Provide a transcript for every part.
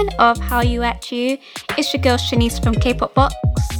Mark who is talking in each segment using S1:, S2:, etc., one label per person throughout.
S1: 11 of Hallyu At U. It's your girl Shanice from K-Pop Box.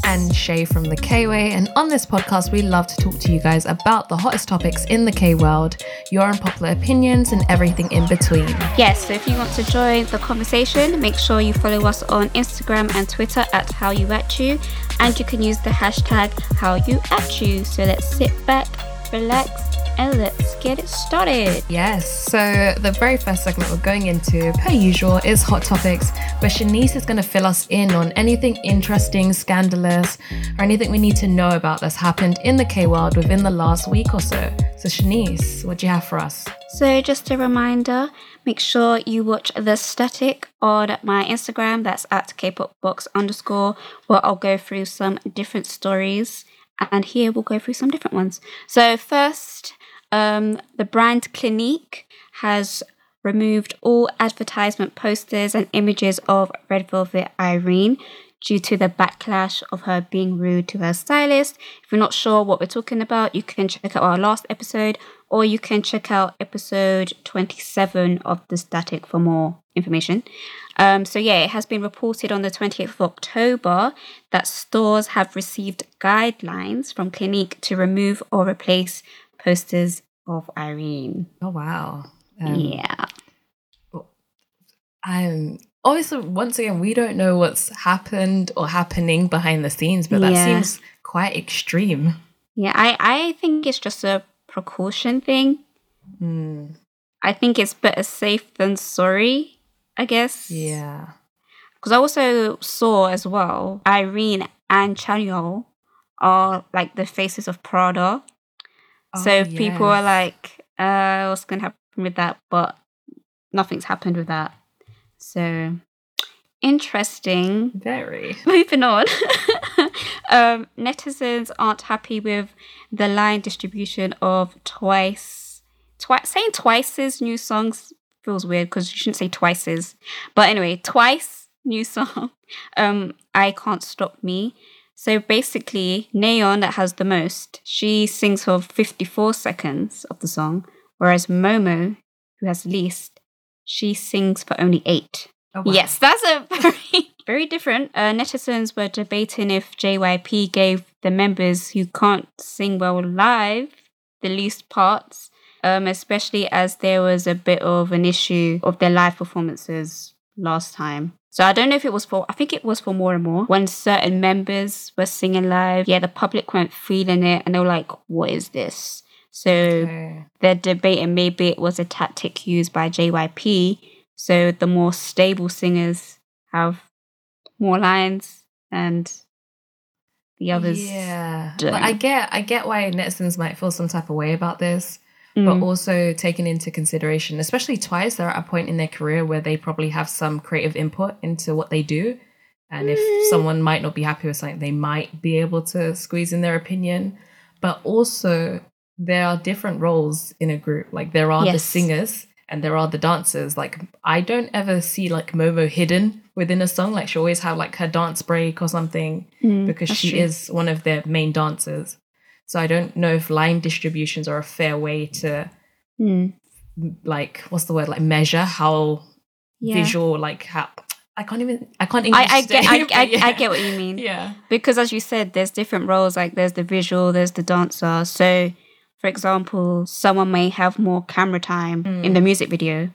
S2: and Shai from the K Way. And on this podcast, we love to talk to you guys about the hottest topics in the K world, your unpopular opinions, and everything in between.
S1: Yes, so if you want to join the conversation, make sure you follow us on Instagram and Twitter at Hallyu At U, and you can use the hashtag How You At You. So let's sit back, relax, and let's get it started.
S2: Yes, so the very first segment we're going into, per usual, is Hot Topics, where Shanice is going to fill us in on anything interesting, scandalous, or anything we need to know about that's happened in the K world within the last week or so. So, Shanice, what do you have for us?
S1: So, just a reminder make sure you watch the static on my Instagram, that's at kpopbox underscore, where I'll go through some different stories. And here we'll go through some different ones. So, first, um, the brand Clinique has removed all advertisement posters and images of Red Velvet Irene due to the backlash of her being rude to her stylist. If you're not sure what we're talking about, you can check out our last episode or you can check out episode 27 of The Static for more information. Um, so, yeah, it has been reported on the 20th of October that stores have received guidelines from Clinique to remove or replace posters of Irene.
S2: Oh, wow. Um,
S1: yeah.
S2: Um, obviously, once again, we don't know what's happened or happening behind the scenes, but that
S1: Yeah.
S2: seems quite extreme.
S1: Yeah, I, I think it's just a precaution thing.
S2: Hmm.
S1: I think it's better safe than sorry, I guess.
S2: Yeah.
S1: Because I also saw as well, Irene and Chanyeol are like the faces of Prada. So
S2: Oh,
S1: people are like, uh, what's going to happen with that? But nothing's happened with that. So interesting.
S2: very.
S1: Moving on. um, netizens aren't happy with the line distribution of Twice. Twice saying Twice's new songs feels weird because you shouldn't say Twice's. But anyway, Twice new song. Um, I can't stop me. So basically, Nayeon that has the most, she sings for 54 seconds of the song, whereas Momo, who has least, she sings for only eight.
S2: Oh, wow.
S1: Yes, that's a very, very different. Uh, netizens were debating if JYP gave the members who can't sing well live the least parts, um, especially as there was a bit of an issue of their live performances last time. So I don't know if it was for, I think it was for more and more. When certain members were singing live, yeah, the public weren't feeling it and they were like, what is this? So
S2: Okay.
S1: they're debating maybe it was a tactic used by JYP. So the more stable singers have more lines and the others.
S2: Yeah.
S1: don't.
S2: Like, I get I get why netizens might feel some type of way about this,
S1: Mm.
S2: but also taken into consideration, especially twice, they're at a point in their career where they probably have some creative input into what they do. And if
S1: Mm.
S2: someone might not be happy with something, they might be able to squeeze in their opinion. But also there are different roles in a group. Like there are the singers and there are the dancers. Like I don't ever see like Momo hidden within a song. Like she always have like her dance break or something
S1: Mm,
S2: because she
S1: true.
S2: is one of their main dancers. So I don't know if line distributions are a fair way to
S1: Mm,
S2: like what's the word like measure how
S1: yeah.
S2: visual like how I can't even I can't
S1: I,
S2: English
S1: I get I,
S2: today,
S1: I,
S2: but yeah.
S1: I get what you mean.
S2: yeah
S1: Because as you said, there's different roles. Like there's the visual, there's the dancer. So, for example, someone may have more camera time in
S2: Mm.
S1: the music video,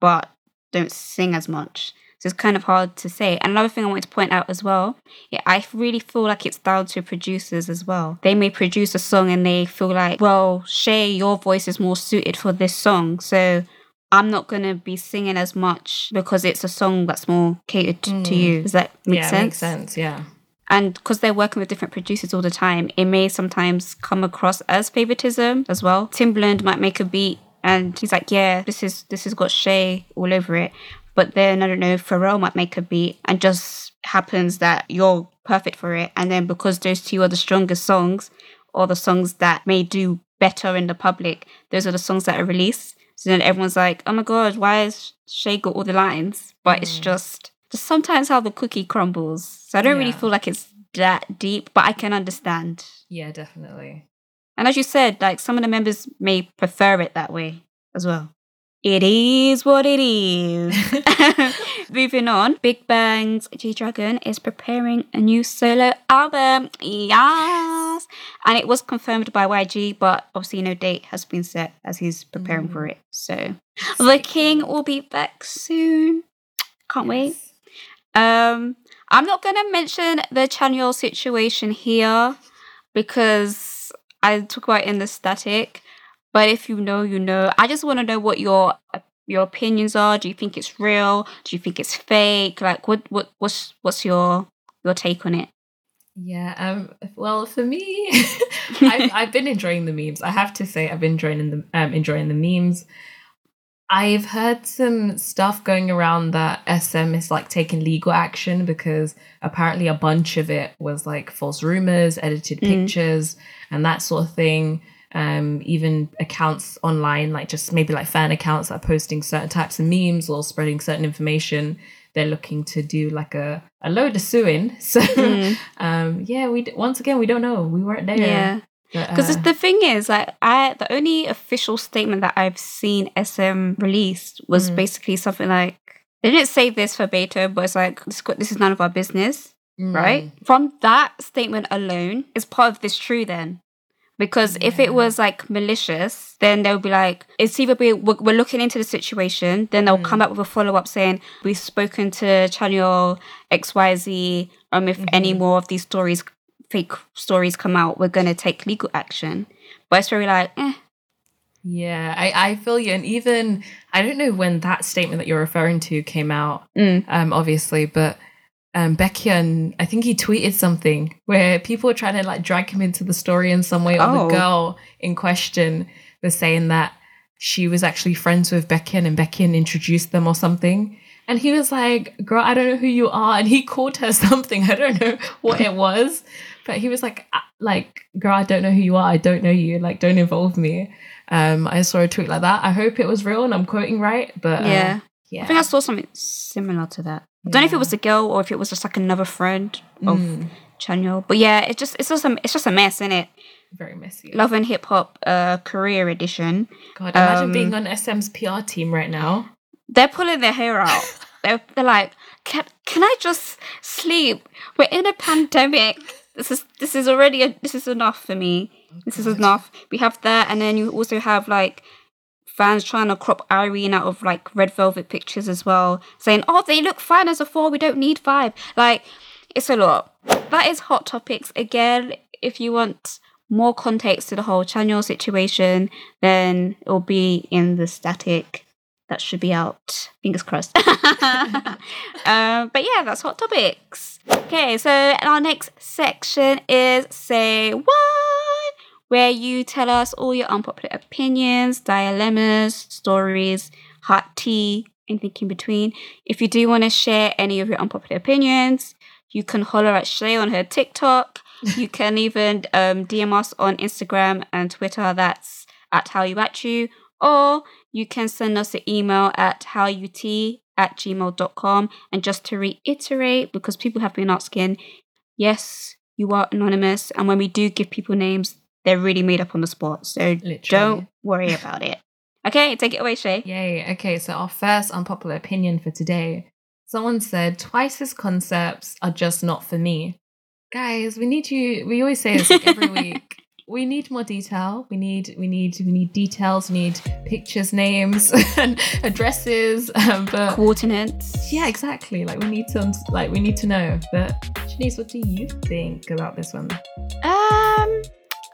S1: but don't sing as much. So it's kind of hard to say. And another thing I wanted to point out as well, yeah, I really feel like it's down to producers as well. They may produce a song and they feel like, well, Shai, your voice is more suited for this song. So I'm not going to be singing as much because it's a song that's more catered mm. to you. Does that make
S2: yeah,
S1: sense?
S2: makes sense, yeah.
S1: And because they're working with different producers all the time, it may sometimes come across as favoritism as well. Timbaland might make a beat and he's like, yeah, this is this has got Shai all over it. But then I don't know, Pharrell might make a beat and just happens that you're perfect for it. And then because those two are the strongest songs or the songs that may do better in the public, those are the songs that are released. So then everyone's like, oh my god, why has Shai got all the lines? But mm. it's just just sometimes how the cookie crumbles. So I don't yeah. really feel like it's that deep, but I can understand.
S2: Yeah, definitely.
S1: And as you said, like some of the members may prefer it that way as well. It is what it is. Moving on, Big Bang's G Dragon is preparing a new solo album. Yes. And it was confirmed by YG, but obviously no date has been set as he's preparing mm. for it. So the king will be back soon. Can't yes. wait. Um, I'm not gonna mention the Chanyeol situation here because I talk about in the static. But if you know, you know. I just want to know what your your opinions are. Do you think it's real? Do you think it's fake? Like, what what what's what's your your take on it?
S2: Yeah. Um. Well, for me, I've, I've been enjoying the memes. I have to say, I've been enjoying the um enjoying the memes. I've heard some stuff going around that SM is like taking legal action because apparently a bunch of it was like false rumors, edited mm. pictures, and that sort of thing um, even accounts online, like just maybe like fan accounts that are posting certain types of memes or spreading certain information. They're looking to do like a, a load of suing. So, mm. um, yeah, we once again we don't know. We weren't there.
S1: Yeah. Because uh, the thing is, like, I the only official statement that I've seen SM released was mm. basically something like they didn't say this verbatim, but it's like this, this is none of our business, mm. right? From that statement alone, is part of this true then? Because yeah. if it was like malicious, then they'll be like, it's either be we're, we're looking into the situation, then they'll mm. come up with a follow up saying, we've spoken to Chanyeol XYZ, um, if mm-hmm. any more of these stories, fake stories come out, we're going to take legal action. But it's very like, eh.
S2: Yeah, I, I feel you. And even, I don't know when that statement that you're referring to came out,
S1: mm.
S2: um, obviously, but um, Baekhyun, I think he tweeted something where people were trying to like drag him into the story in some way, or oh. the girl in question was saying that she was actually friends with Baekhyun and Baekhyun introduced them or something. And he was like, girl, I don't know who you are. And he called her something. I don't know what it was. But he was like, like, girl, I don't know who you are. I don't know you. Like, don't involve me. Um, I saw a tweet like that. I hope it was real and I'm quoting right. But
S1: yeah.
S2: Uh, yeah.
S1: I think I saw something similar to that. I don't know if it was a girl or if it was just like another friend of mm. Chanyeol. But yeah, it's just it's just a it's just a mess, isn't it?
S2: Very messy.
S1: Love and Hip Hop uh career edition.
S2: God, imagine um, being on SM's PR team right now.
S1: They're pulling their hair out. they're, they're like, can can I just sleep? We're in a pandemic. This is this is already a, this is enough for me. Oh, this God. is enough. We have that, and then you also have like fans trying to crop Irene out of like red velvet pictures as well, saying, "Oh, they look fine as a four. We don't need five. Like, it's a lot. That is hot topics again. If you want more context to the whole Chanyeol situation, then it'll be in the static. That should be out. Fingers crossed. um, but yeah, that's hot topics. Okay, so our next section is say what where you tell us all your unpopular opinions, dilemmas, stories, hot tea, anything in between. If you do want to share any of your unpopular opinions, you can holler at Shai on her TikTok. you can even um, DM us on Instagram and Twitter. That's at Hallyu at U. Or you can send us an email at hallyutea at gmail.com. And just to reiterate, because people have been asking, yes, you are anonymous. And when we do give people names, they're really made up on the spot. So Literally. don't worry about it. Okay, take it away, Shai.
S2: Yay. Okay, so our first unpopular opinion for today. Someone said Twice's concepts are just not for me. Guys, we need you. We always say this like every week. we need more detail. We need we need we need details. We need pictures, names, and addresses. Um, but
S1: Coordinates.
S2: yeah, exactly. Like we need to like we need to know. But Shanice, what do you think about this one?
S1: Um,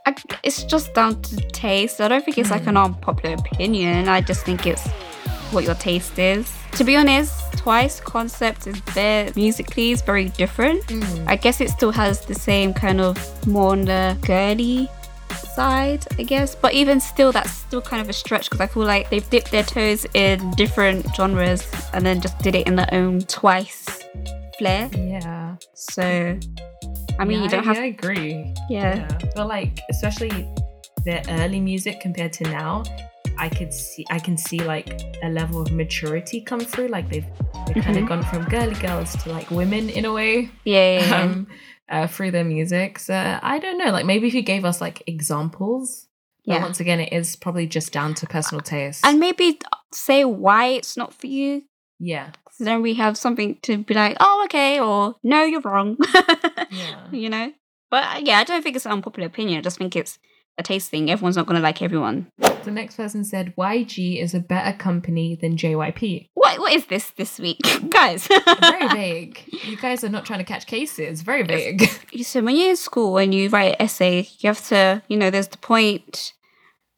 S1: I, it's just down to taste. I don't think it's like an hmm. unpopular opinion. I just think it's what your taste is. To be honest, Twice concept is very musically is very different. Hmm. I guess it still has the same kind of more on the girly side, I guess. But even still, that's still kind of a stretch because I feel like they've dipped their toes in different genres and then just did it in their own Twice flair.
S2: Yeah.
S1: So, I mean,
S2: Yeah,
S1: you don't
S2: I,
S1: have.
S2: I agree.
S1: Yeah.
S2: But like, especially their early music compared to now, I could see I can see like a level of maturity come through. Like they've they've kind
S1: Mhm.
S2: of gone from girly girls to like women in a way.
S1: Yeah, yeah, yeah.
S2: Um uh, through their music. So I don't know. Like maybe if you gave us like examples. But
S1: Yeah.
S2: once again, it is probably just down to personal taste.
S1: and maybe say why it's not for you.
S2: yeah.
S1: So then we have something to be like, oh, okay, or no, you're wrong.
S2: Yeah.
S1: You know? But uh, yeah, I don't think it's an unpopular opinion. I just think it's a taste thing. Everyone's not going to like everyone.
S2: The next person said YG is a better company than JYP.
S1: What What is this this week? Guys.
S2: Very vague. You guys are not trying to catch cases. Very vague.
S1: so when you're in school and you write an essay, you have to, you know, there's the point,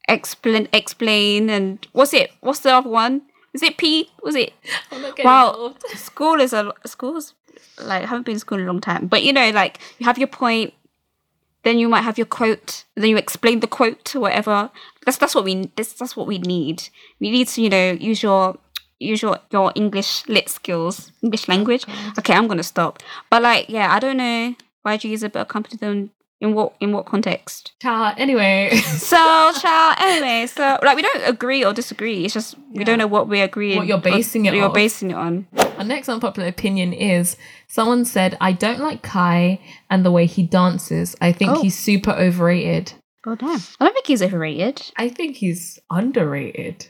S1: explain, explain, and what's it? What's the other one? Is it P? Was it
S2: I'm not getting
S1: Wow.
S2: involved.
S1: school is a school's like I haven't been in school in a long time, but you know, like you have your point, then you might have your quote, then you explain the quote or whatever. That's that's what we that's, that's what we need. We need to you know use your use your your English lit skills, English language. Okay, I'm gonna stop. But like, yeah, I don't know why do you use a better company than in what in what context.
S2: Anyway,
S1: So, child. Anyway, so like we don't agree or disagree. It's just we don't know what we're agreeing.
S2: What you're basing it
S1: What you're
S2: off.
S1: basing it on.
S2: our next unpopular opinion is someone said, I don't like Kai and the way he dances. I think
S1: Oh.
S2: he's super overrated.
S1: Oh damn! I don't think he's overrated.
S2: I think he's underrated.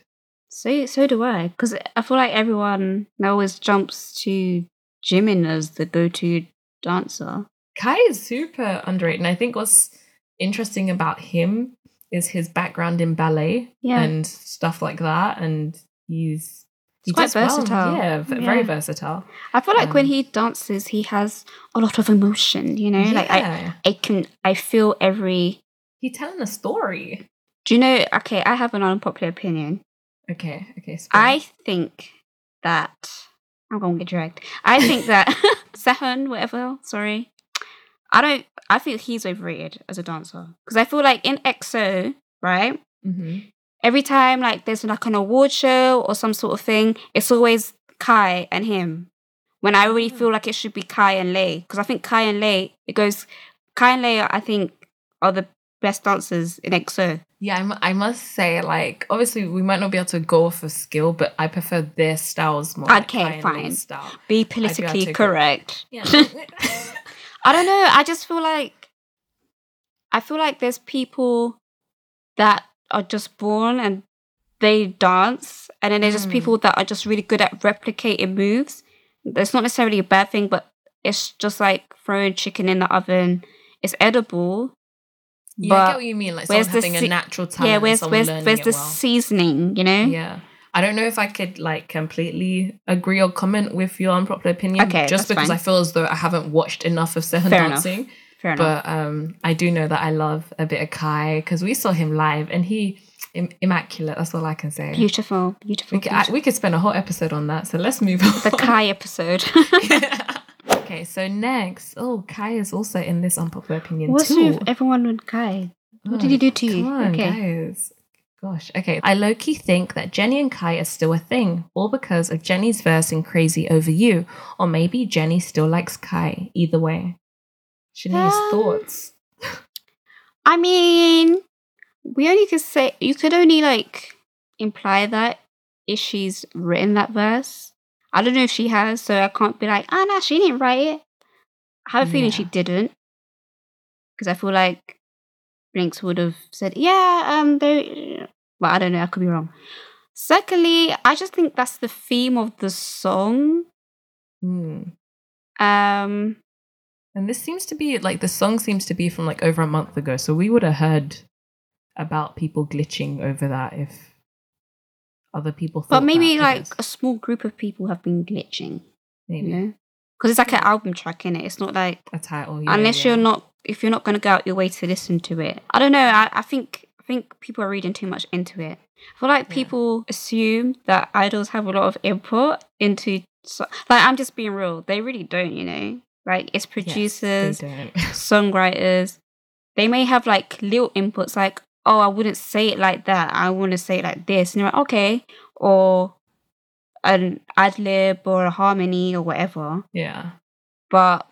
S1: So so do I, because I feel like everyone always jumps to Jimin as the go-to dancer.
S2: Kai is super underrated. And I think what's interesting about him is his background in ballet
S1: Yeah.
S2: and stuff like that. And he's he
S1: He's quite
S2: does well.
S1: versatile.
S2: Yeah, v- very versatile.
S1: I feel like when
S2: Um,
S1: he dances, he has a lot of emotion. You know, like I I can I feel every.
S2: He's telling a story.
S1: Do you know? Okay, I have an unpopular opinion.
S2: Okay, okay.
S1: I think that I'm gonna get dragged. I think that Sehun, whatever. Sorry, I don't. I feel he's overrated as a dancer because I feel like in EXO, right?
S2: Mhm.
S1: Every time like there's like an award show or some sort of thing, it's always Kai and him. When I really feel like it should be Kai and Lay because I think Kai and Lay it goes. Kai and Lay, I think, are the best dancers in EXO.
S2: Yeah, I mu- I must say, like, obviously, we might not be able to go for skill, but I prefer their styles more. like
S1: Okay,
S2: and
S1: fine.
S2: Style.
S1: Be politically
S2: agree.
S1: correct.
S2: Yeah.
S1: I don't know. I just feel like I feel like there's people that are just born and they dance, and then there's just
S2: Mm.
S1: people that are just really good at replicating moves. It's not necessarily a bad thing, but it's just like throwing chicken in the oven. It's edible.
S2: yeah, I get what you mean. Like, someone having a natural talent.
S1: yeah, where's where's where's the
S2: well.
S1: seasoning? You know?
S2: Yeah. I don't know if I could like completely agree or comment with your unpopular opinion.
S1: Okay,
S2: just because
S1: fine.
S2: I feel as though I haven't watched enough of Sehun
S1: Fair enough.
S2: dancing.
S1: Fair enough.
S2: But um, I do know that I love a bit of Kai because we saw him live and he Im- immaculate. That's all I can say.
S1: beautiful, beautiful.
S2: We could, I, we could spend a whole episode on that. So let's move on.
S1: the Kai episode.
S2: okay, so next, oh, Kai is also in this unpopular opinion
S1: What's
S2: too.
S1: everyone with Kai? What
S2: Oh,
S1: did he do to you?
S2: On,
S1: Okay.
S2: guys. Gosh, okay. I low key think that Jennie and Kai are still a thing, all because of Jennie's verse in Crazy Over You, or maybe Jennie still likes Kai. Either way. Shanice's
S1: Um,
S2: thoughts.
S1: I mean, we only could say you could only like imply that if she's written that verse. I don't know if she has, so I can't be like, ah, no, she didn't write it. I have a feeling she didn't, because I feel like Would have said, yeah, um, they. But I don't know. I could be wrong. Secondly, I just think that's the theme of the song.
S2: Hmm.
S1: Um,
S2: And this seems to be like the song seems to be from like over a month ago, so we would have heard about people glitching over that if other people thought
S1: But maybe
S2: that,
S1: like a small group of people have been glitching,
S2: maybe
S1: you know? Because it's like an album track in it. It's not like
S2: a title. Yeah,
S1: unless
S2: yeah.
S1: you're not if you're not going to go out your way to listen to it. I don't know. I, I think I think people are reading too much into it. I feel like
S2: Yeah.
S1: people assume that idols have a lot of input into so, like I'm just being real. They really don't, you know. Like it's producers,
S2: don't.
S1: songwriters. They may have like little inputs like, oh, I wouldn't say it like that. I want to say it like this. And you're like, okay. Or an ad lib or a harmony or whatever.
S2: yeah.
S1: But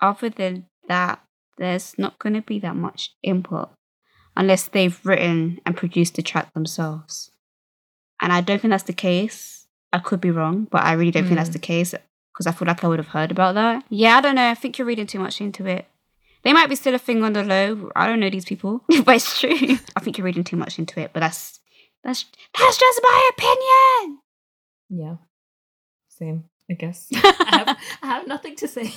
S1: other than that, there's not going to be that much input unless they've written and produced the track themselves. And I don't think that's the case. I could be wrong, but I really don't think that's
S2: Mm.
S1: the case because I feel like I would have heard about that. Yeah, I don't know. I think you're reading too much into it. They might be still a thing on the low. I don't know these people, but it's true. I think you're reading too much into it, but that's that's that's just my opinion.
S2: Yeah. Same, I guess. I, have, I have nothing to say.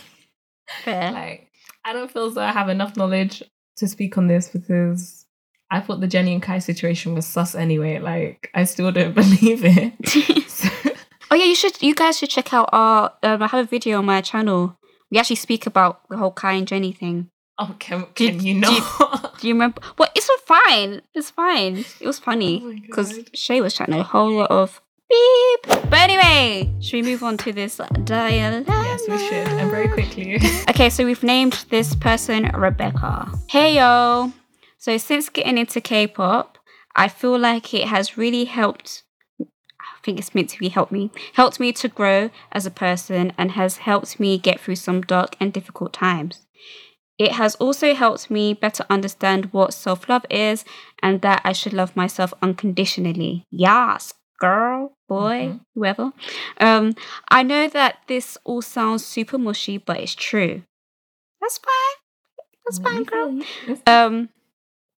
S1: Fair.
S2: Like, I don't feel as though I have enough knowledge to speak on this because I thought the Jennie and Kai situation was sus anyway. Like, I still don't believe it. So,
S1: Oh yeah, you should. You guys should check out our. Um, I have a video on my channel. We actually speak about the whole Kai and Jennie thing.
S2: oh, can,
S1: Do-
S2: can you
S1: do-
S2: not?
S1: Do you remember? Well, it's fine. It's fine. It was
S2: Oh
S1: funny because
S2: God.
S1: Shai was chatting a whole lot of beep. But anyway, should we move on to this dialogue?
S2: yes, we should. And very quickly.
S1: Okay, so we've named this person Rebecca. Hey yo. So since getting into K-pop, I feel like it has really helped I think it's meant to be helped me. Helped me to grow as a person and has helped me get through some dark and difficult times. It has also helped me better understand what self-love is and that I should love myself unconditionally. Yes, girl, boy,
S2: Mhm.
S1: whoever. Um, I know that this all sounds super mushy, but it's true. That's fine. That's fine, girl. Um,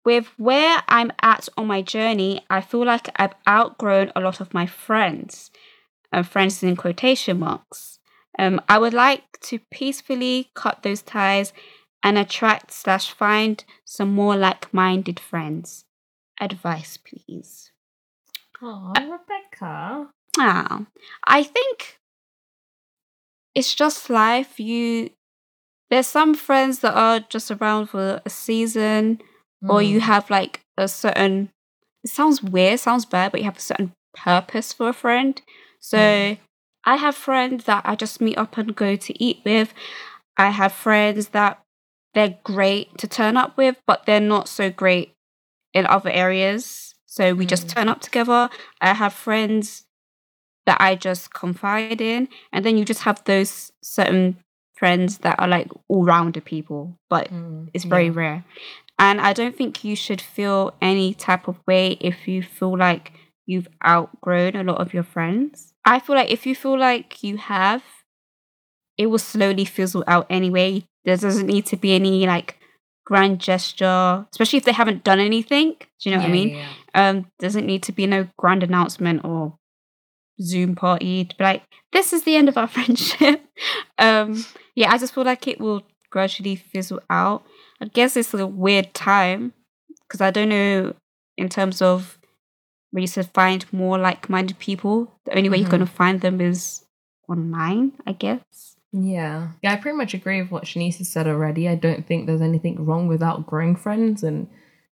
S1: with where I'm at on my journey, I feel like I've outgrown a lot of my friends, and friends in quotation marks. Um, I would like to peacefully cut those ties and attract slash find some more like-minded friends. Advice, please.
S2: Oh, Rebecca.
S1: Ah, I think it's just life. You there's some friends that are just around for a season, or you
S2: Mm.
S1: have like a certain. It sounds weird, sounds bad, but you have a certain purpose for a friend. So
S2: Mm.
S1: I have friends that I just meet up and go to eat with. I have friends that they're great to turn up with, but they're not so great in other areas. So we just
S2: Mm.
S1: turn up together. I have friends that I just confide in, and then you just have those certain friends that are like all rounder people, but
S2: Mm,
S1: it's very
S2: yeah.
S1: rare. And I don't think you should feel any type of way if you feel like you've outgrown a lot of your friends. I feel like if you feel like you have, it will slowly fizzle out anyway. There doesn't need to be any like grand gesture, especially if they haven't done anything. Do you know what I mean?
S2: yeah, yeah.
S1: Um doesn't need to be no grand announcement or zoom party to be like this is the end of our friendship um yeah i just feel like it will gradually fizzle out i guess it's a weird time because i don't know in terms of where you said find more like-minded people the only way you're
S2: Mhm.
S1: going to find them is online i guess
S2: Yeah. Yeah, I pretty much agree with what Shanice has said already. I don't think there's anything wrong with outgrowing friends and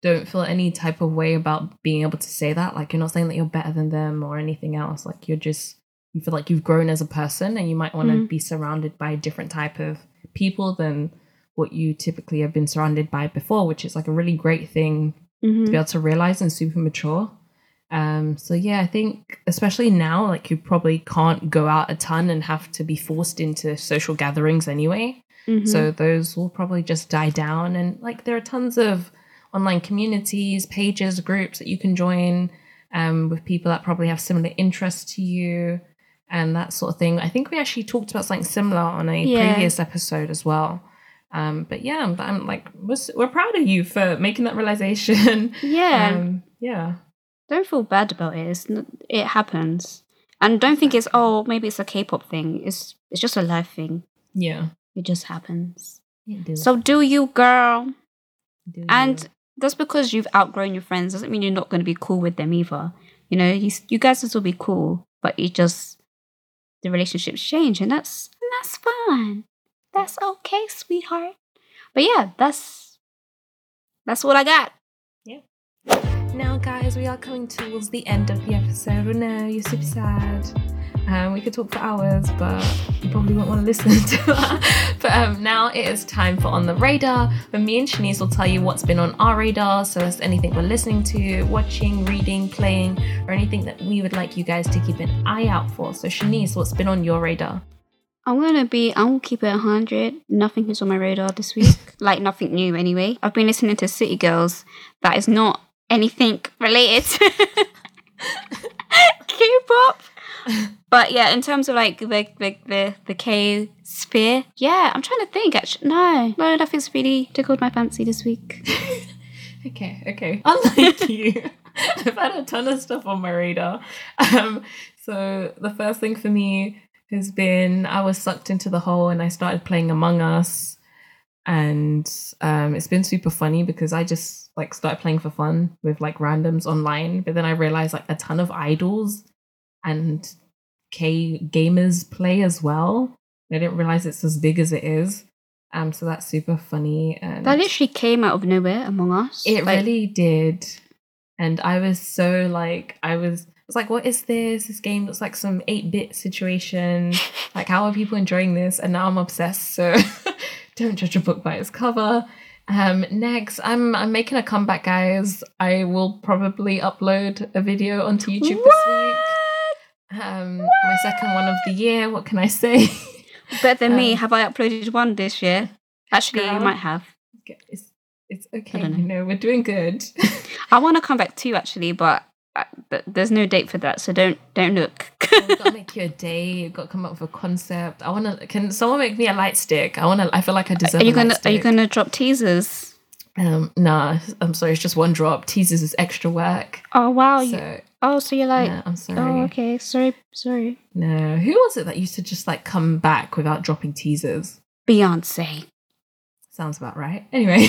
S2: don't feel any type of way about being able to say that. Like you're not saying that you're better than them or anything else. Like you're just you feel like you've grown as a person and you might want to
S1: Mhm.
S2: be surrounded by a different type of people than what you typically have been surrounded by before, which is like a really great thing
S1: mm-hmm.
S2: to be able to realize and super mature. Um, so yeah, I think especially now, like you probably can't go out a ton and have to be forced into social gatherings anyway.
S1: Mm-hmm.
S2: So those will probably just die down. And like there are tons of online communities, pages, groups that you can join um, with people that probably have similar interests to you and that sort of thing. I think we actually talked about something similar on a
S1: Yeah.
S2: previous episode as well. Um, but yeah, I'm, I'm like, we're, we're proud of you for making that realization.
S1: yeah
S2: Um, yeah.
S1: don't feel bad about it. It's it happens, and don't think it's oh maybe it's a K-pop thing. It's it's just a life thing.
S2: Yeah.
S1: It just happens.
S2: Do.
S1: So do you, girl.
S2: Do
S1: And
S2: you.
S1: Just because you've outgrown your friends doesn't mean you're not going to be cool with them either. You know, you, you guys will still be cool, but you just the relationships change, and that's and that's fine. That's okay, sweetheart. But yeah, that's that's what I got. Yeah.
S2: Now, guys, we are coming towards the end of the episode. Oh no, you're super sad. Um, we could talk for hours, but you probably won't want to listen to that. but um, now it is time for On the Radar, where me and Shanice will tell you what's been on our radar. So, it's anything we're listening to, watching, reading, playing, or anything that we would like you guys to keep an eye out for. So, Shanice, what's been on your radar?
S1: I'm gonna be. I will keep it hundred. Nothing is on my radar this week. like nothing new, anyway. I've been listening to City Girls. That is not anything related K-pop. But yeah, in terms of like the the the, the K sphere, yeah, I'm trying to think. Actually, no, no, nothing's really tickled my fancy this week.
S2: Okay, okay. Unlike you, I've had a ton of stuff on my radar. Um, so the first thing for me has been I was sucked into the hole and I started playing Among Us, and um, it's been super funny because I just like started playing for fun with like randoms online, but then I realized like a ton of idols and K gamers play as well. I didn't realize it's as big as it is. Um, so that's super funny and
S1: that literally came out of nowhere Among Us.
S2: it
S1: Like,
S2: really did. And I was so like, I was, I was like, what is this? This game looks like some 8 bit situation. like, how are people enjoying this? And now I'm obsessed. So don't judge a book by its cover. Um, next, I'm I'm making a comeback, guys. I will probably upload a video onto YouTube this week. Um, my second one of the year. What can I say?
S1: Better than me.
S2: Um,
S1: Have I uploaded one this year? Actually, you
S2: Girl.
S1: might have.
S2: it's it's okay.
S1: know.
S2: You know, we're doing good.
S1: I want to come back too, actually, but uh, th- there's no date for that, so don't don't look.
S2: We've got to make you a day. You've got to come up with a concept. I want to. Can someone make me a light stick? I want to. I feel like I deserve.
S1: are you gonna Are you gonna drop teasers?
S2: Um, nah. I'm sorry. It's just one drop. Teasers is extra work.
S1: Oh wow! you,
S2: So
S1: oh, so you're like,
S2: nah, I'm sorry.
S1: oh okay, sorry, sorry.
S2: No. Who was it that used to just like come back without dropping teasers?
S1: Beyonce.
S2: Sounds about right. Anyway,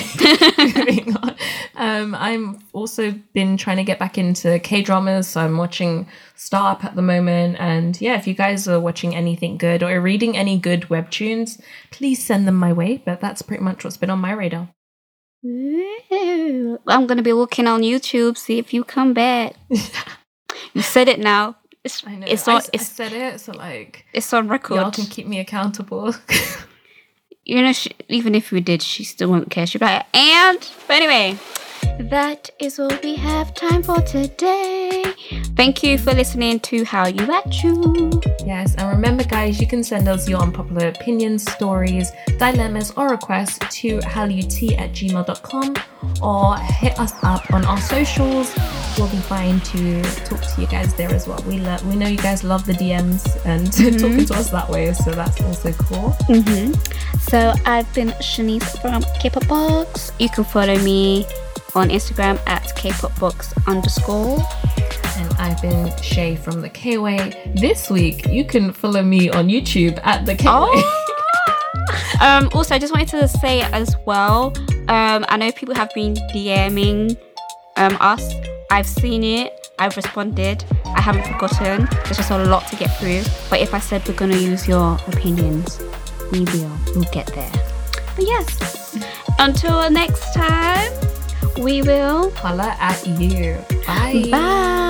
S2: moving on. Um, I'm also been trying to get back into K dramas. So I'm watching Start-Up at the moment. And yeah, if you guys are watching anything good or reading any good webtoons, please send them my way. But that's pretty much what's been on my radar.
S1: Ooh, I'm gonna be looking on YouTube, see if you come back. you said it now. It's
S2: I know.
S1: it's
S2: I,
S1: on
S2: I
S1: it's
S2: said it, so like
S1: it's on record.
S2: y'all can keep me accountable.
S1: you know, she, even if we did, she still won't care. She'll be like, and but anyway, that is all we have time for today. Thank you for listening to Hallyu At U.
S2: Yes, and remember, guys, you can send us your unpopular opinions, stories, dilemmas, or requests to hallyutea at gmail.com or hit us up on our socials. We'll be fine to talk to you guys there as well. We love, we know you guys love the DMs and talking to us that way, so that's also cool.
S1: Mm-hmm. So I've been Shanice from K-pop Box. You can follow me on Instagram at K-pop underscore.
S2: And I've been Shai from the K-Way. This week, you can follow me on YouTube at the K-Way.
S1: Oh! um, also, I just wanted to say as well. Um, I know people have been DMing um, us. I've seen it. I've responded. I haven't forgotten. There's just a lot to get through. But if I said we're gonna use your opinions, we will. We'll get there. But yes. Until next time, we will.
S2: Holla at you. Bye.
S1: Bye.